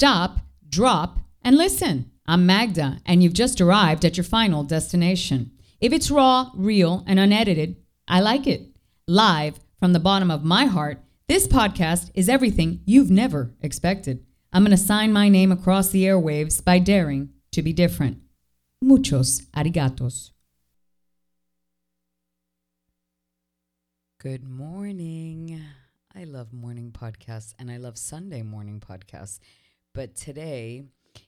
Stop, drop, and listen. I'm Magda, and you've just arrived at your final destination. If it's raw, real, and unedited, I like it. Live from the bottom of my heart, this podcast is everything you've never expected. I'm going to sign my name across the airwaves by daring to be different. Muchos arigatos. Good morning. I love morning podcasts and I love Sunday morning podcasts. But today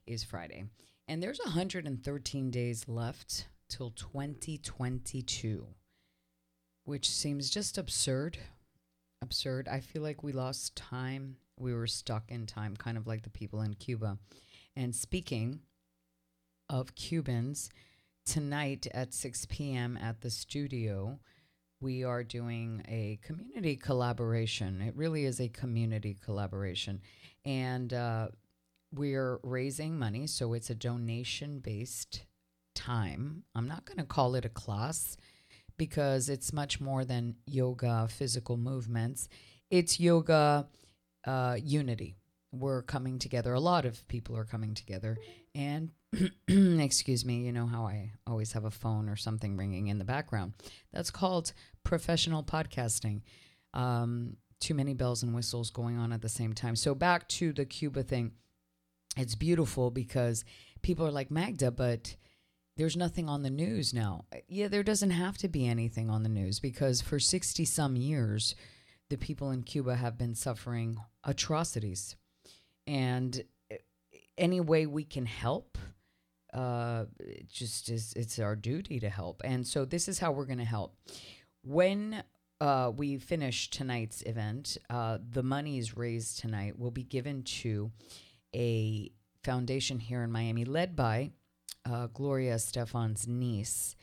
is Friday and there's 113 days left till 2022, which seems just absurd. Absurd. I feel like we lost time. We were stuck in time, kind of like the people in Cuba. And speaking of Cubans, tonight at 6 p.m. at the studio, we are doing a community collaboration. It really is a community collaboration. And uh, we're raising money, so it's a donation based time. I'm not going to call it a class because it's much more than yoga, physical movements. It's yoga uh, unity. We're coming together. A lot of people are coming together. And, excuse me, you know how I always have a phone or something ringing in the background. That's called professional podcasting. Um, too many bells and whistles going on at the same time. So, back to the Cuba thing. It's beautiful because people are like, Magda, but there's nothing on the news now. Yeah, there doesn't have to be anything on the news because for 60 some years, the people in Cuba have been suffering atrocities. And eh, any way we can help, uh, it just is, it's our duty to help. And so this is how we're going to help. When uh, we finish tonight's event, uh, the monies raised tonight will be given to a foundation here in Miami led by uh, Gloria Estefan's niece.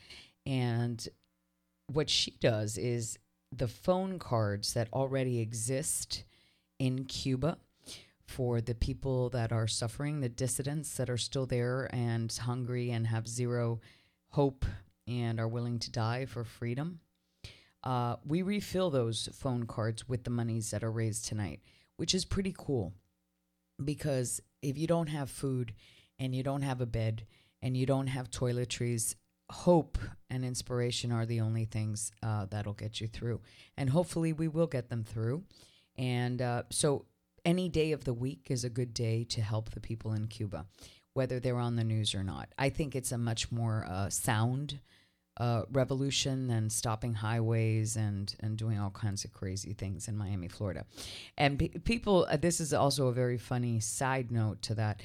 And what she does is the phone cards that already exist in Cuba for the people that are suffering, the dissidents that are still there and hungry and have zero hope and are willing to die for freedom. Uh, we refill those phone cards with the monies that are raised tonight, which is pretty cool because if you don't have food and you don't have a bed and you don't have toiletries, hope and inspiration are the only things uh, that'll get you through. And hopefully, we will get them through. And uh, so, any day of the week is a good day to help the people in Cuba, whether they're on the news or not. I think it's a much more uh, sound uh, revolution and stopping highways and and doing all kinds of crazy things in Miami, Florida. And pe- people, uh, this is also a very funny side note to that.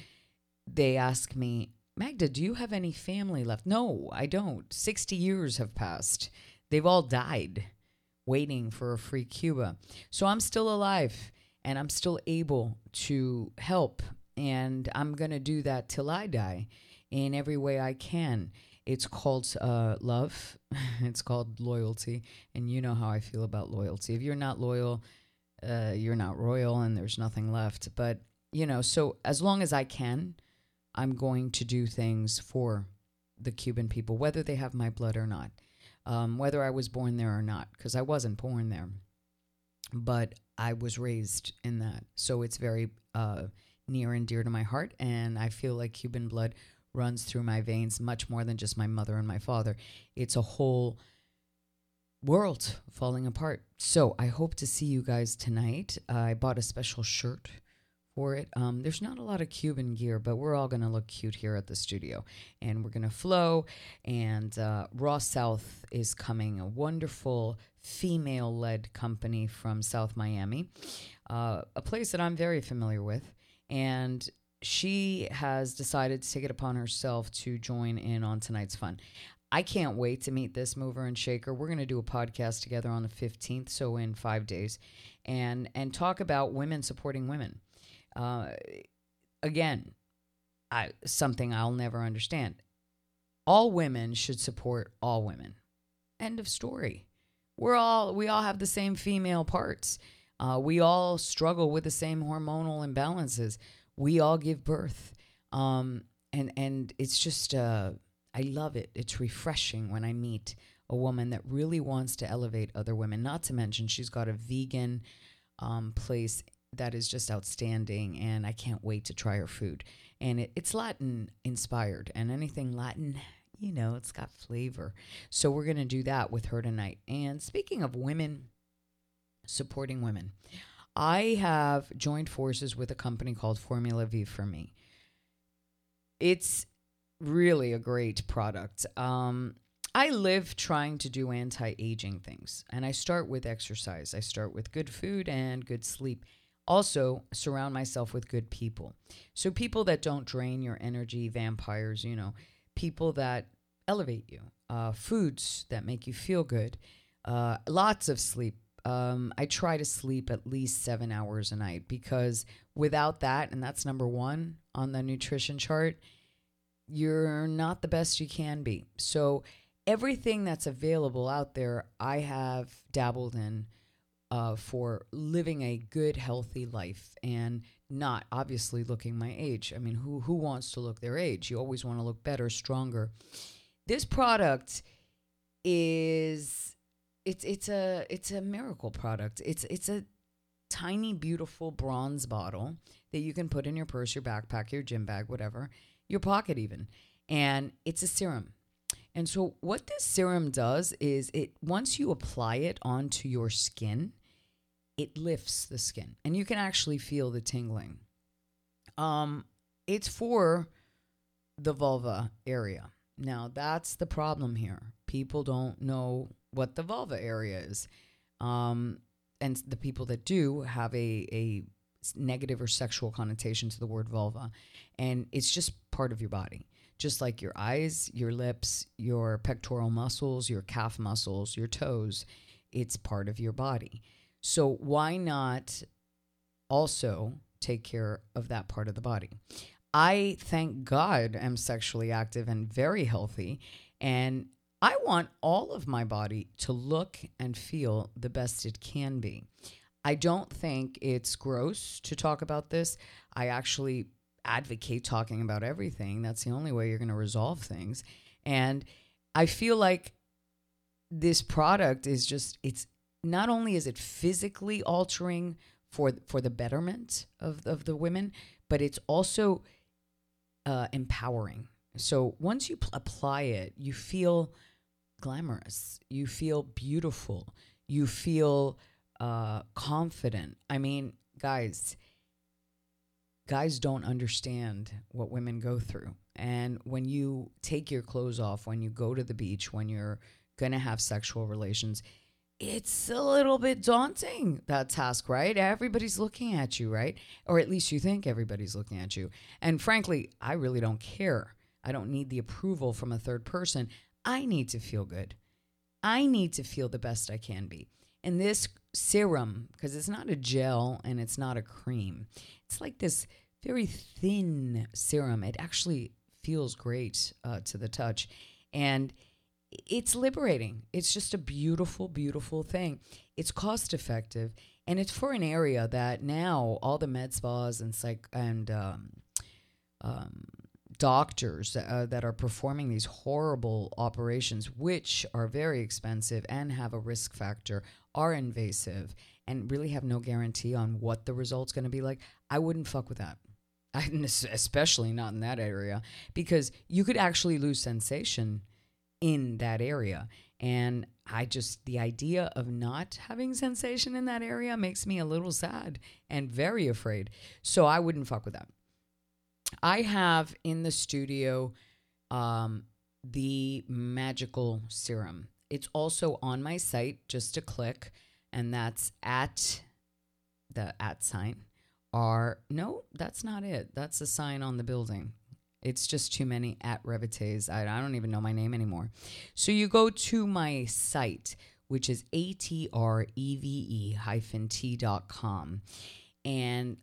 They ask me, Magda, do you have any family left? No, I don't. 60 years have passed. They've all died waiting for a free Cuba. So I'm still alive and I'm still able to help. And I'm going to do that till I die in every way I can. It's called uh, love, it's called loyalty. And you know how I feel about loyalty. If you're not loyal, uh, you're not royal and there's nothing left. But, you know, so as long as I can, I'm going to do things for the Cuban people, whether they have my blood or not, um, whether I was born there or not, because I wasn't born there, but I was raised in that. So it's very uh, near and dear to my heart, and I feel like Cuban blood runs through my veins much more than just my mother and my father. It's a whole world falling apart. So I hope to see you guys tonight. I bought a special shirt for it. Um, there's not a lot of Cuban gear, but we're all going to look cute here at the studio. And we're going to flow. And uh, Raw South is coming, a wonderful female led company from South Miami, uh, a place that I'm very familiar with. And she has decided to take it upon herself to join in on tonight's fun. I can't wait to meet this mover and shaker. We're going to do a podcast together on the 15th, so in 5 days, and and talk about women supporting women. Uh, again, I, something I'll never understand. All women should support all women. End of story. We're all we all have the same female parts. Uh, we all struggle with the same hormonal imbalances. We all give birth, um, and and it's just uh, I love it. It's refreshing when I meet a woman that really wants to elevate other women. Not to mention she's got a vegan um, place that is just outstanding, and I can't wait to try her food. And it, it's Latin inspired, and anything Latin, you know, it's got flavor. So we're going to do that with her tonight. And speaking of women, supporting women, I have joined forces with a company called Formula V for me. It's really a great product. Um, I live trying to do anti aging things, and I start with exercise. I start with good food and good sleep. Also, surround myself with good people. So, people that don't drain your energy, vampires, you know, people that elevate you, uh, foods that make you feel good, uh, lots of sleep. Um, I try to sleep at least seven hours a night because without that, and that's number one on the nutrition chart, you're not the best you can be. So, everything that's available out there, I have dabbled in uh, for living a good, healthy life and not obviously looking my age. I mean, who who wants to look their age? You always want to look better, stronger. This product is it's it's a it's a miracle product. It's it's a tiny beautiful bronze bottle that you can put in your purse, your backpack, your gym bag, whatever, your pocket even. And it's a serum. And so what this serum does is it once you apply it onto your skin, it lifts the skin and you can actually feel the tingling. Um it's for the vulva area. Now that's the problem here. People don't know what the vulva area is. Um and the people that do have a a negative or sexual connotation to the word vulva and it's just part of your body just like your eyes, your lips, your pectoral muscles, your calf muscles, your toes. It's part of your body. So why not also take care of that part of the body? I thank God am sexually active and very healthy and I want all of my body to look and feel the best it can be. I don't think it's gross to talk about this. I actually advocate talking about everything. That's the only way you're going to resolve things. And I feel like this product is just it's not only is it physically altering for for the betterment of of the women, but it's also uh, empowering. So once you pl- apply it, you feel glamorous, you feel beautiful, you feel uh, confident. I mean, guys, guys don't understand what women go through. And when you take your clothes off, when you go to the beach, when you're going to have sexual relations, it's a little bit daunting, that task, right? Everybody's looking at you, right? Or at least you think everybody's looking at you. And frankly, I really don't care. I don't need the approval from a third person. I need to feel good. I need to feel the best I can be. And this serum, because it's not a gel and it's not a cream, it's like this very thin serum. It actually feels great uh, to the touch. And it's liberating. It's just a beautiful, beautiful thing. It's cost effective, and it's for an area that now all the med spas and psych and um, um, doctors uh, that are performing these horrible operations, which are very expensive and have a risk factor, are invasive and really have no guarantee on what the result's going to be like, I wouldn't fuck with that. I, especially not in that area, because you could actually lose sensation in that area. And I just, the idea of not having sensation in that area makes me a little sad and very afraid. So I wouldn't fuck with that. I have in the studio um, the magical serum. It's also on my site, just a click and that's at the at sign are no, that's not it. That's a sign on the building. It's just too many at Revites. I, I don't even know my name anymore. So you go to my site, which is A-T-R-E-V-E hyphen T dot com, and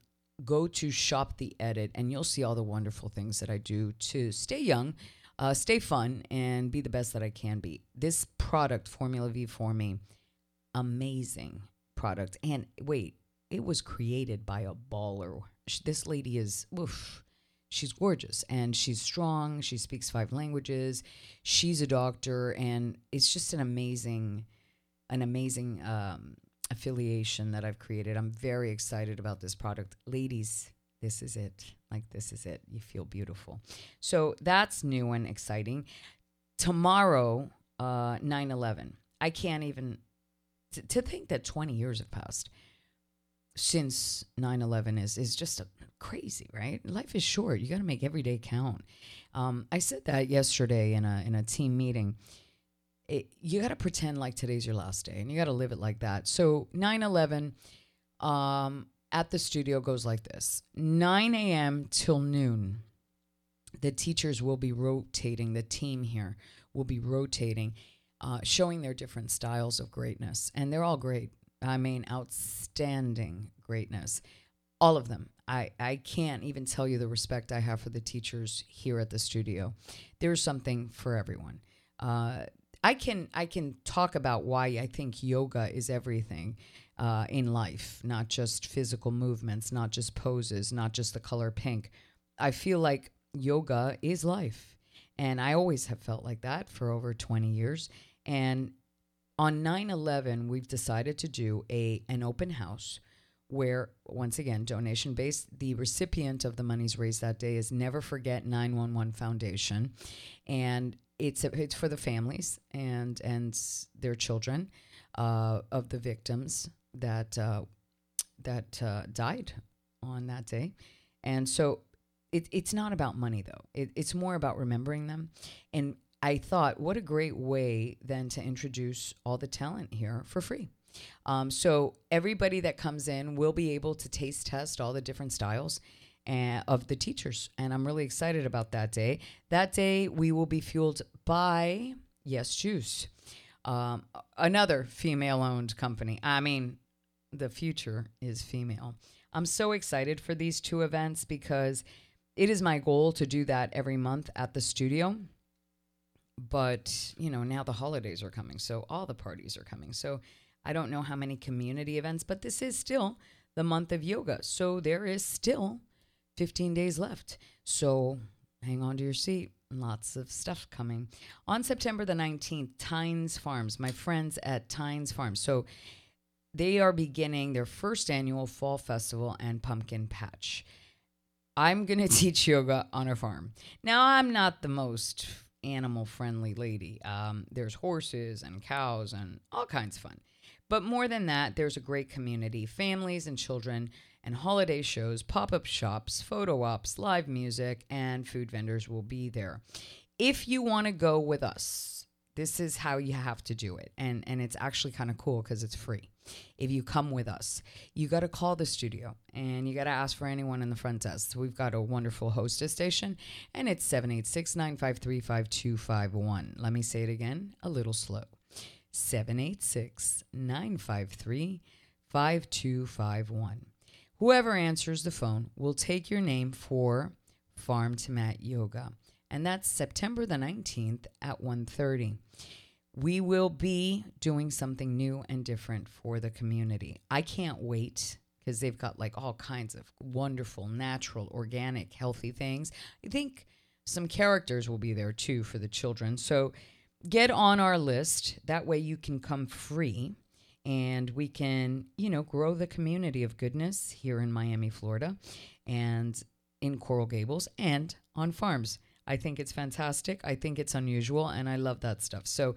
go to shop the edit, and you'll see all the wonderful things that I do to stay young, uh, stay fun, and be the best that I can be. This product, Formula V for me, amazing product. And wait, it was created by a baller. This lady is, oof, she's gorgeous and she's strong. She speaks five languages. She's a doctor, and it's just an amazing, an amazing um, affiliation that I've created. I'm very excited about this product. Ladies, this is it. Like, this is it. You feel beautiful. So that's new and exciting. Tomorrow, uh, 9 11. I can't even, t- to think that 20 years have passed since 9-11 is is just a, crazy right life is short you got to make every day count um, i said that yesterday in a in a team meeting it, you got to pretend like today's your last day and you got to live it like that so 9-11 um, at the studio goes like this 9 a.m till noon the teachers will be rotating the team here will be rotating uh, showing their different styles of greatness and they're all great I mean, outstanding greatness. All of them. I, I can't even tell you the respect I have for the teachers here at the studio. There's something for everyone. Uh, I can I can talk about why I think yoga is everything uh, in life, not just physical movements, not just poses, not just the color pink. I feel like yoga is life, and I always have felt like that for over 20 years. And on 9/11 we've decided to do a an open house where once again donation based the recipient of the monies raised that day is never forget 911 foundation and it's it's for the families and and their children uh, of the victims that uh, that uh, died on that day. And so it, it's not about money though. It, it's more about remembering them. And I thought, what a great way then to introduce all the talent here for free. Um, so everybody that comes in will be able to taste test all the different styles and, of the teachers, and I'm really excited about that day. That day we will be fueled by Yes Juice, um, another female-owned company. I mean, the future is female. I'm so excited for these two events because it is my goal to do that every month at the studio but you know now the holidays are coming so all the parties are coming so i don't know how many community events but this is still the month of yoga so there is still 15 days left. So hang on to your seat. Lots of stuff coming. On september the 19th tynes farms my friends at tynes farms. So they are beginning their first annual fall festival and pumpkin patch. I'm going to teach yoga on a farm. Now i'm not the most animal friendly lady. Um, there's horses and cows and all kinds of fun. But more than that, there's a great community, families and children, and holiday shows, pop up shops, photo ops, live music, and food vendors will be there. If you want to go with us, this is how you have to do it. And, and it's actually kind of cool because it's free if you come with us. You got to call the studio and you got to ask for anyone in the front desk. We've got a wonderful hostess station and it's 786 953 5251. Let me say it again a little slow 786 953 5251. Whoever answers the phone will take your name for Farm to Mat Yoga. And that's September the 19th at 1:30 we will be doing something new and different for the community. I can't wait because they've got like all kinds of wonderful, natural, organic, healthy things. I think some characters will be there too for the children. So get on our list. That way you can come free and we can, you know, grow the community of goodness here in Miami, Florida and in Coral Gables and on farms. I think it's fantastic. I think it's unusual, and I love that stuff. So,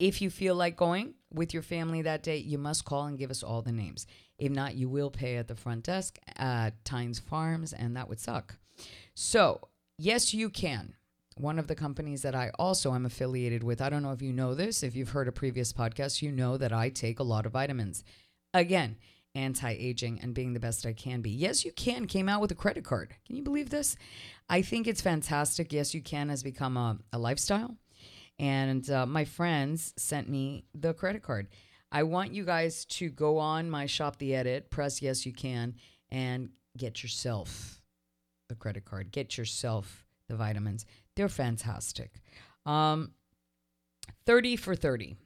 if you feel like going with your family that day, you must call and give us all the names. If not, you will pay at the front desk at Tynes Farms, and that would suck. So, yes, you can. One of the companies that I also am affiliated with, I don't know if you know this, if you've heard a previous podcast, you know that I take a lot of vitamins. Again, anti aging and being the best I can be. Yes, you can came out with a credit card. Can you believe this? I think it's fantastic. Yes, you can has become a, a lifestyle. And uh, my friends sent me the credit card. I want you guys to go on my Shop the Edit, press yes, you can, and get yourself the credit card. Get yourself the vitamins. They're fantastic. Um, 30 for 30.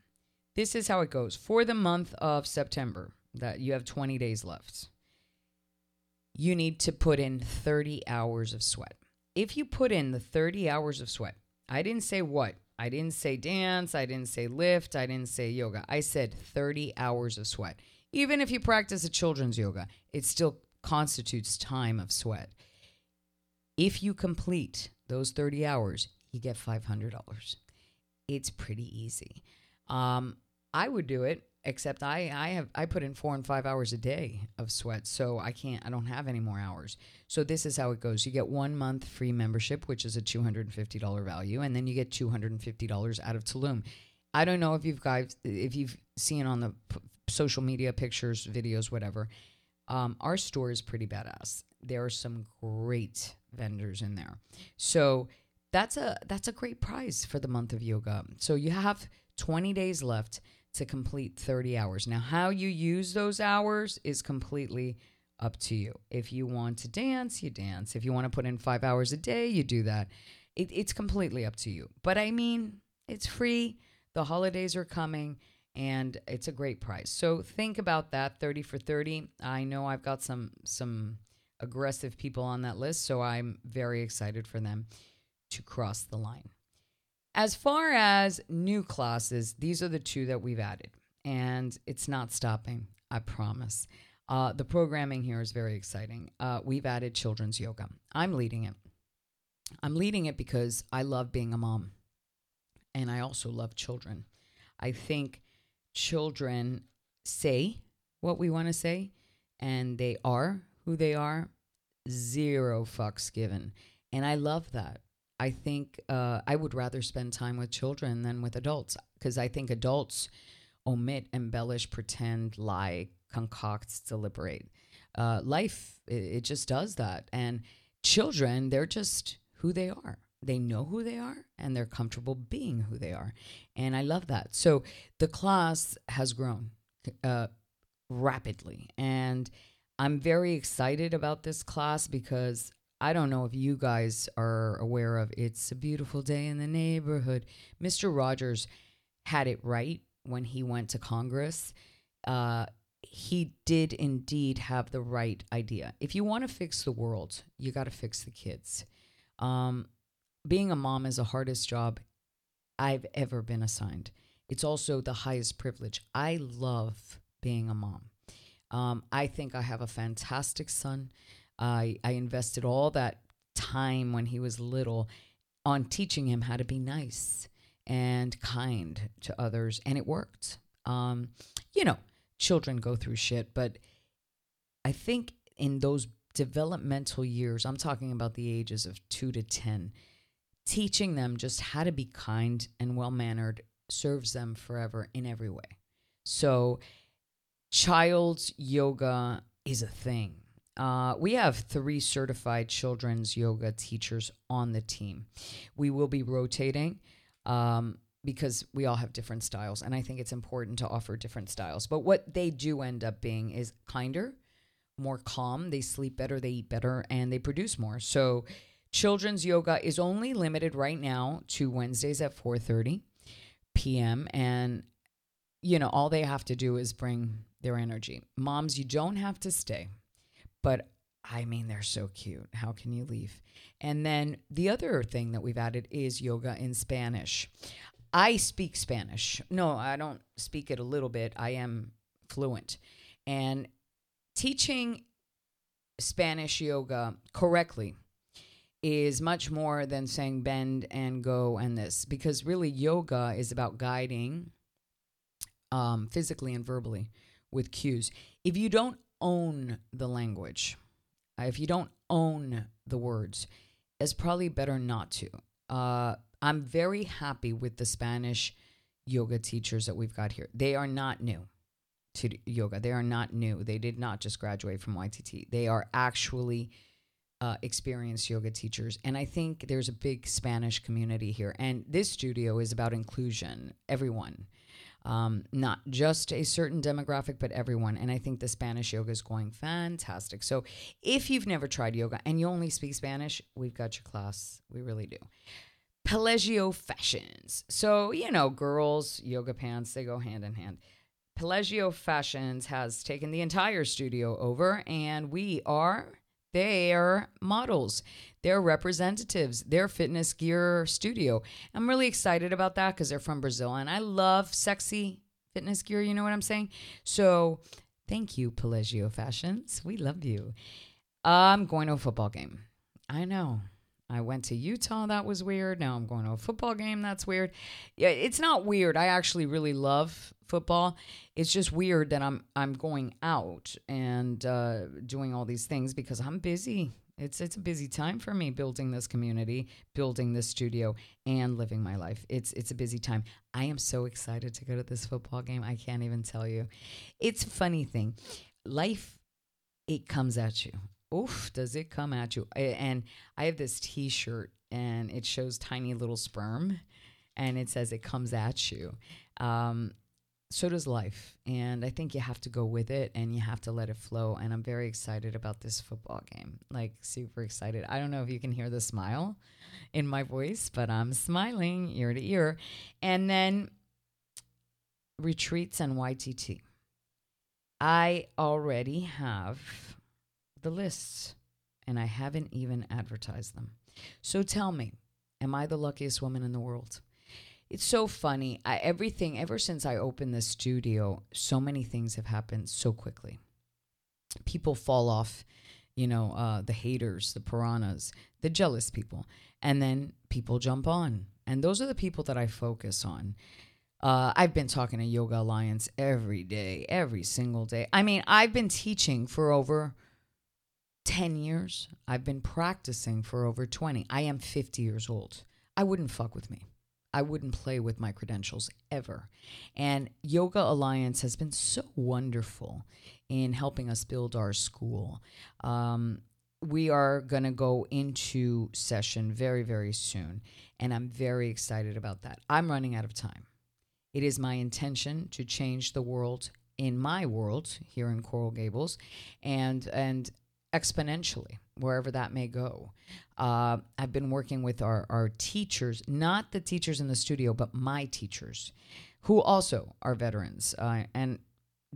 This is how it goes for the month of September that you have 20 days left. You need to put in 30 hours of sweat. If you put in the 30 hours of sweat, I didn't say what, I didn't say dance, I didn't say lift, I didn't say yoga. I said 30 hours of sweat. even if you practice a children's yoga, it still constitutes time of sweat. If you complete those 30 hours, you get $500. It's pretty easy. Um, I would do it, except I, I have I put in four and five hours a day of sweat, so I can't I don't have any more hours. So this is how it goes. You get one month free membership, which is a two hundred and fifty dollar value, and then you get two hundred and fifty dollars out of Tulum. I don't know if you've guys if you've seen on the p- social media pictures, videos, whatever. Um, our store is pretty badass. There are some great vendors in there. So that's a that's a great prize for the month of yoga. So you have 20 days left to complete 30 hours. Now how you use those hours is completely up to you. If you want to dance, you dance. If you want to put in 5 hours a day, you do that. It, it's completely up to you. But I mean, it's free. The holidays are coming and it's a great price. So think about that 30 for 30. I know I've got some some aggressive people on that list, so I'm very excited for them to cross the line. As far as new classes, these are the two that we've added, and it's not stopping, I promise. Uh, the programming here is very exciting. Uh, we've added children's yoga. I'm leading it. I'm leading it because I love being a mom, and I also love children. I think children say what we want to say, and they are who they are. Zero fucks given. And I love that. I think uh, I would rather spend time with children than with adults because I think adults omit, embellish, pretend, lie, concoct, deliberate. Uh, life, it, it just does that. And children, they're just who they are. They know who they are and they're comfortable being who they are. And I love that. So the class has grown uh, rapidly. And I'm very excited about this class because I don't know if you guys are aware of It's a Beautiful Day in the Neighborhood. Mr. Rogers had it right when he went to Congress. Uh, he did indeed have the right idea. If you want to fix the world, you got to fix the kids. Um, being a mom is the hardest job I've ever been assigned. It's also the highest privilege. I love being a mom. Um, I think I have a fantastic son. I, I invested all that time when he was little on teaching him how to be nice and kind to others, and it worked. Um, you know, children go through shit, but I think in those developmental years, I'm talking about the ages of two to 10, teaching them just how to be kind and well mannered serves them forever in every way. So, child's yoga is a thing. Uh, we have three certified children's yoga teachers on the team. We will be rotating um, because we all have different styles, and I think it's important to offer different styles. But what they do end up being is kinder, more calm. They sleep better, they eat better, and they produce more. So, children's yoga is only limited right now to Wednesdays at 4:30 p.m. and you know all they have to do is bring their energy. Moms, you don't have to stay. But I mean, they're so cute. How can you leave? And then the other thing that we've added is yoga in Spanish. I speak Spanish. No, I don't speak it a little bit. I am fluent. And teaching Spanish yoga correctly is much more than saying bend and go and this, because really yoga is about guiding um, physically and verbally with cues. If you don't own the language, uh, if you don't own the words, it's probably better not to. Uh, I'm very happy with the Spanish yoga teachers that we've got here. They are not new to yoga. They are not new. They did not just graduate from YTT. They are actually uh, experienced yoga teachers. And I think there's a big Spanish community here. And this studio is about inclusion, everyone um, not just a certain demographic, but everyone. And I think the Spanish yoga is going fantastic. So if you've never tried yoga and you only speak Spanish, we've got your class. We really do. Pelagio Fashions. So, you know, girls, yoga pants, they go hand in hand. Pelagio Fashions has taken the entire studio over, and we are their models, their representatives, their fitness gear studio. I'm really excited about that because they're from Brazil and I love sexy fitness gear. You know what I'm saying? So Thank you, Pellegio Fashions. We love you. I'm going to a football game. I know. I went to Utah. That was weird. Now I'm going to a football game. That's weird. Yeah, it's not weird. I actually really love football. It's just weird that I'm I'm going out and uh, doing all these things because I'm busy. It's it's a busy time for me building this community, building this studio, and living my life. It's it's a busy time. I am so excited to go to this football game. I can't even tell you. It's a funny thing. Life it comes at you. Oof, does it come at you? And I have this t-shirt and it shows tiny little sperm and it says it comes at you. Um, so does life. And I think you have to go with it and you have to let it flow. And I'm very excited about this football game. Like, super excited. I don't know if you can hear the smile in my voice, but I'm smiling ear to ear. And then retreats and YTT. I already have the lists and I haven't even advertised them. So tell me, am I the luckiest woman in the world? It's so funny. I, everything ever since I opened the studio, so many things have happened so quickly. People fall off, you know, uh, the haters, the piranhas, the jealous people, and then people jump on, and those are the people that I focus on. Uh, I've been talking to Yoga Alliance every day, every single day. I mean, I've been teaching for over 10 years. I've been practicing for over 20. I am 50 years old. I wouldn't fuck with me. I wouldn't play with my credentials ever. And Yoga Alliance has been so wonderful in helping us build our school. Um, we are going to go into session very, very soon. And I'm very excited about that. I'm running out of time. It is my intention to change the world in my world here in Coral Gables and and exponentially wherever that may go. Uh, I've been working with our, our teachers, not the teachers in the studio, but my teachers, who also are veterans. Uh, and,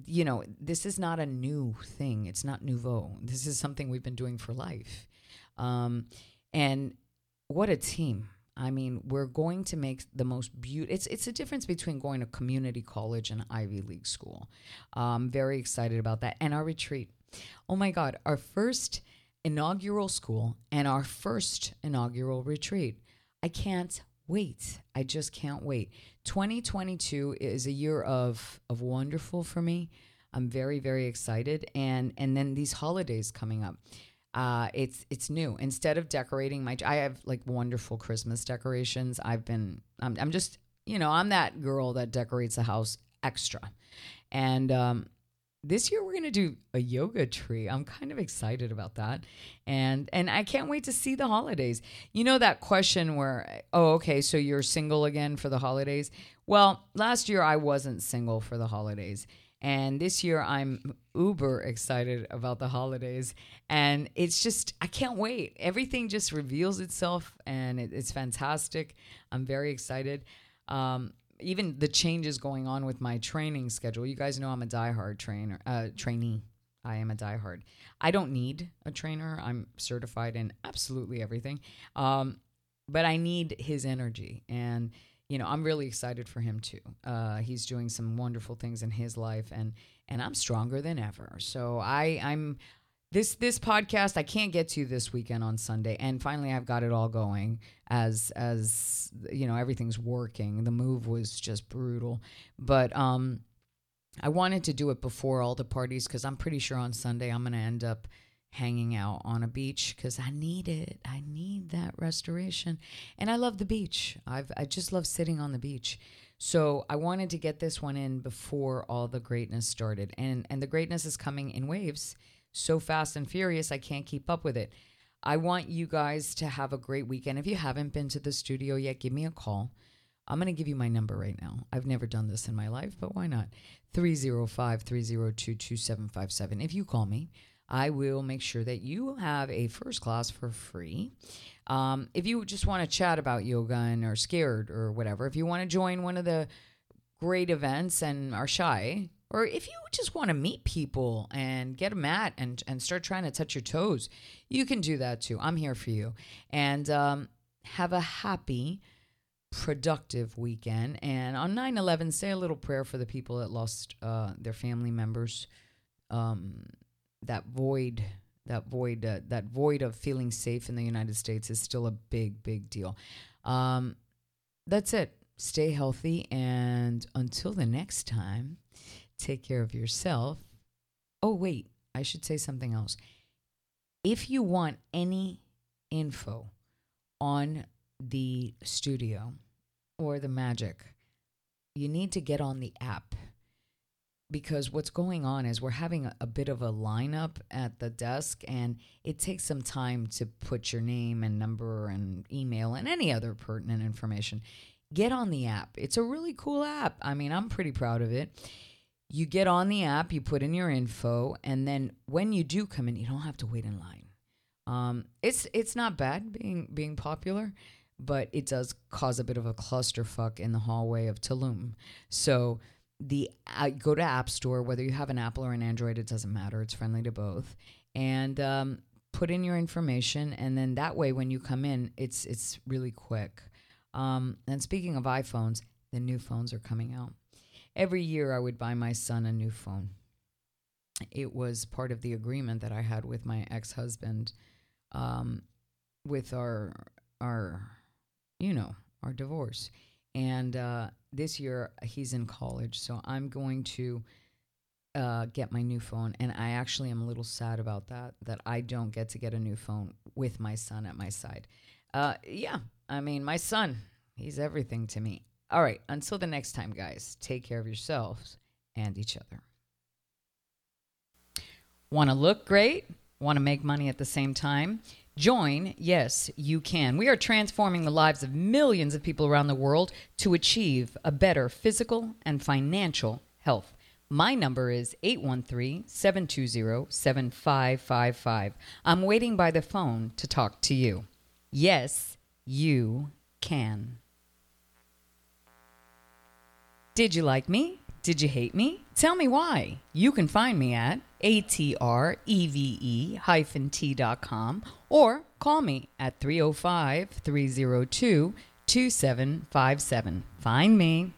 you know, this is not a new thing, it's not nouveau. This is something we've been doing for life. Um, and what a team. I mean, we're going to make the most beautiful. It's it's a difference between going to community college and Ivy League school. I'm very excited about that, and our retreat. Oh my God, our first inaugural school and our first inaugural retreat. I can't wait. I just can't wait. 2022 is a year of of wonderful for me. I'm very very excited and and then these holidays coming up. Uh, it's it's new. Instead of decorating my, I have like wonderful Christmas decorations. I've been, I'm, I'm just, you know, I'm that girl that decorates the house extra, and um, this year we're going to do a yoga tree. I'm kind of excited about that. And and I can't wait to see the holidays. You know that question where oh okay, so you're single again for the holidays? Well, last year I wasn't single for the holidays. And this year I'm uber excited about the holidays. And it's just, I can't wait. Everything just reveals itself and it, it's fantastic. I'm very excited. Um, even the changes going on with my training schedule. You guys know I'm a diehard trainer, uh, trainee. I am a diehard. I don't need a trainer. I'm certified in absolutely everything. Um, but I need his energy. And, you know, I'm really excited for him too. Uh, he's doing some wonderful things in his life and, and I'm stronger than ever. So I, I'm, this this podcast I can't get to this weekend on Sunday, and finally I've got it all going as as you know everything's working. The move was just brutal, but um, I wanted to do it before all the parties because I'm pretty sure on Sunday I'm gonna end up hanging out on a beach because I need it. I need that restoration, and I love the beach. I've I just love sitting on the beach. So I wanted to get this one in before all the greatness started, and and the greatness is coming in waves so fast and furious, I can't keep up with it. I want you guys to have a great weekend. If you haven't been to the studio yet, give me a call. I'm going to give you my number right now. I've never done this in my life, but why not? 305 302 2757. If you call me, I will make sure that you have a first class for free. Um, if you just want to chat about yoga and are scared or whatever, if you want to join one of the great events and are shy, or if you just want to meet people and get a mat and, and start trying to touch your toes, you can do that too. I'm here for you. And um, have a happy, productive weekend. And on 9 11, say a little prayer for the people that lost uh, their family members um, that void that void uh, that void of feeling safe in the United States is still a big big deal. Um, that's it. Stay healthy and until the next time, take care of yourself. Oh wait, I should say something else. If you want any info on the studio or the magic, you need to get on the app. Because what's going on is we're having a, a, bit of a lineup at the desk and it takes some time to put your name and number and email and any other pertinent information. Get on the app. It's a really cool app. I mean i'm pretty proud of it you get on the app you put in your info and then when you do come in you don't have to wait in line um, it's it's not bad being being popular but it does cause a bit of a clusterfuck in the hallway of tulum so the uh, go to App Store, whether you have an Apple or an Android, it doesn't matter. It's friendly to both, and um, put in your information, and then that way, when you come in, it's it's really quick. Um, and speaking of iPhones, the new phones are coming out. Every year, I would buy my son a new phone. It was part of the agreement that I had with my ex husband, um, with our our, you know, our divorce and uh, this year he's in college, so I'm going to uh, get my new phone. And I actually am a little sad about that, that I don't get to get a new phone with my son at my side. Uh, yeah, I mean, my son, he's everything to me. All right, until the next time, guys, take care of yourselves and each other. Want to look great? Want to make money at the same time? Join, yes, you can. We are transforming the lives of millions of people around the world to achieve a better physical and financial health. My number is 813 720 7555. I'm waiting by the phone to talk to you. Yes, you can. Did you like me? Did you hate me? Tell me why. You can find me at A-T-R-E-V-E hyphen T.com or call me at 305 302 2757. Find me.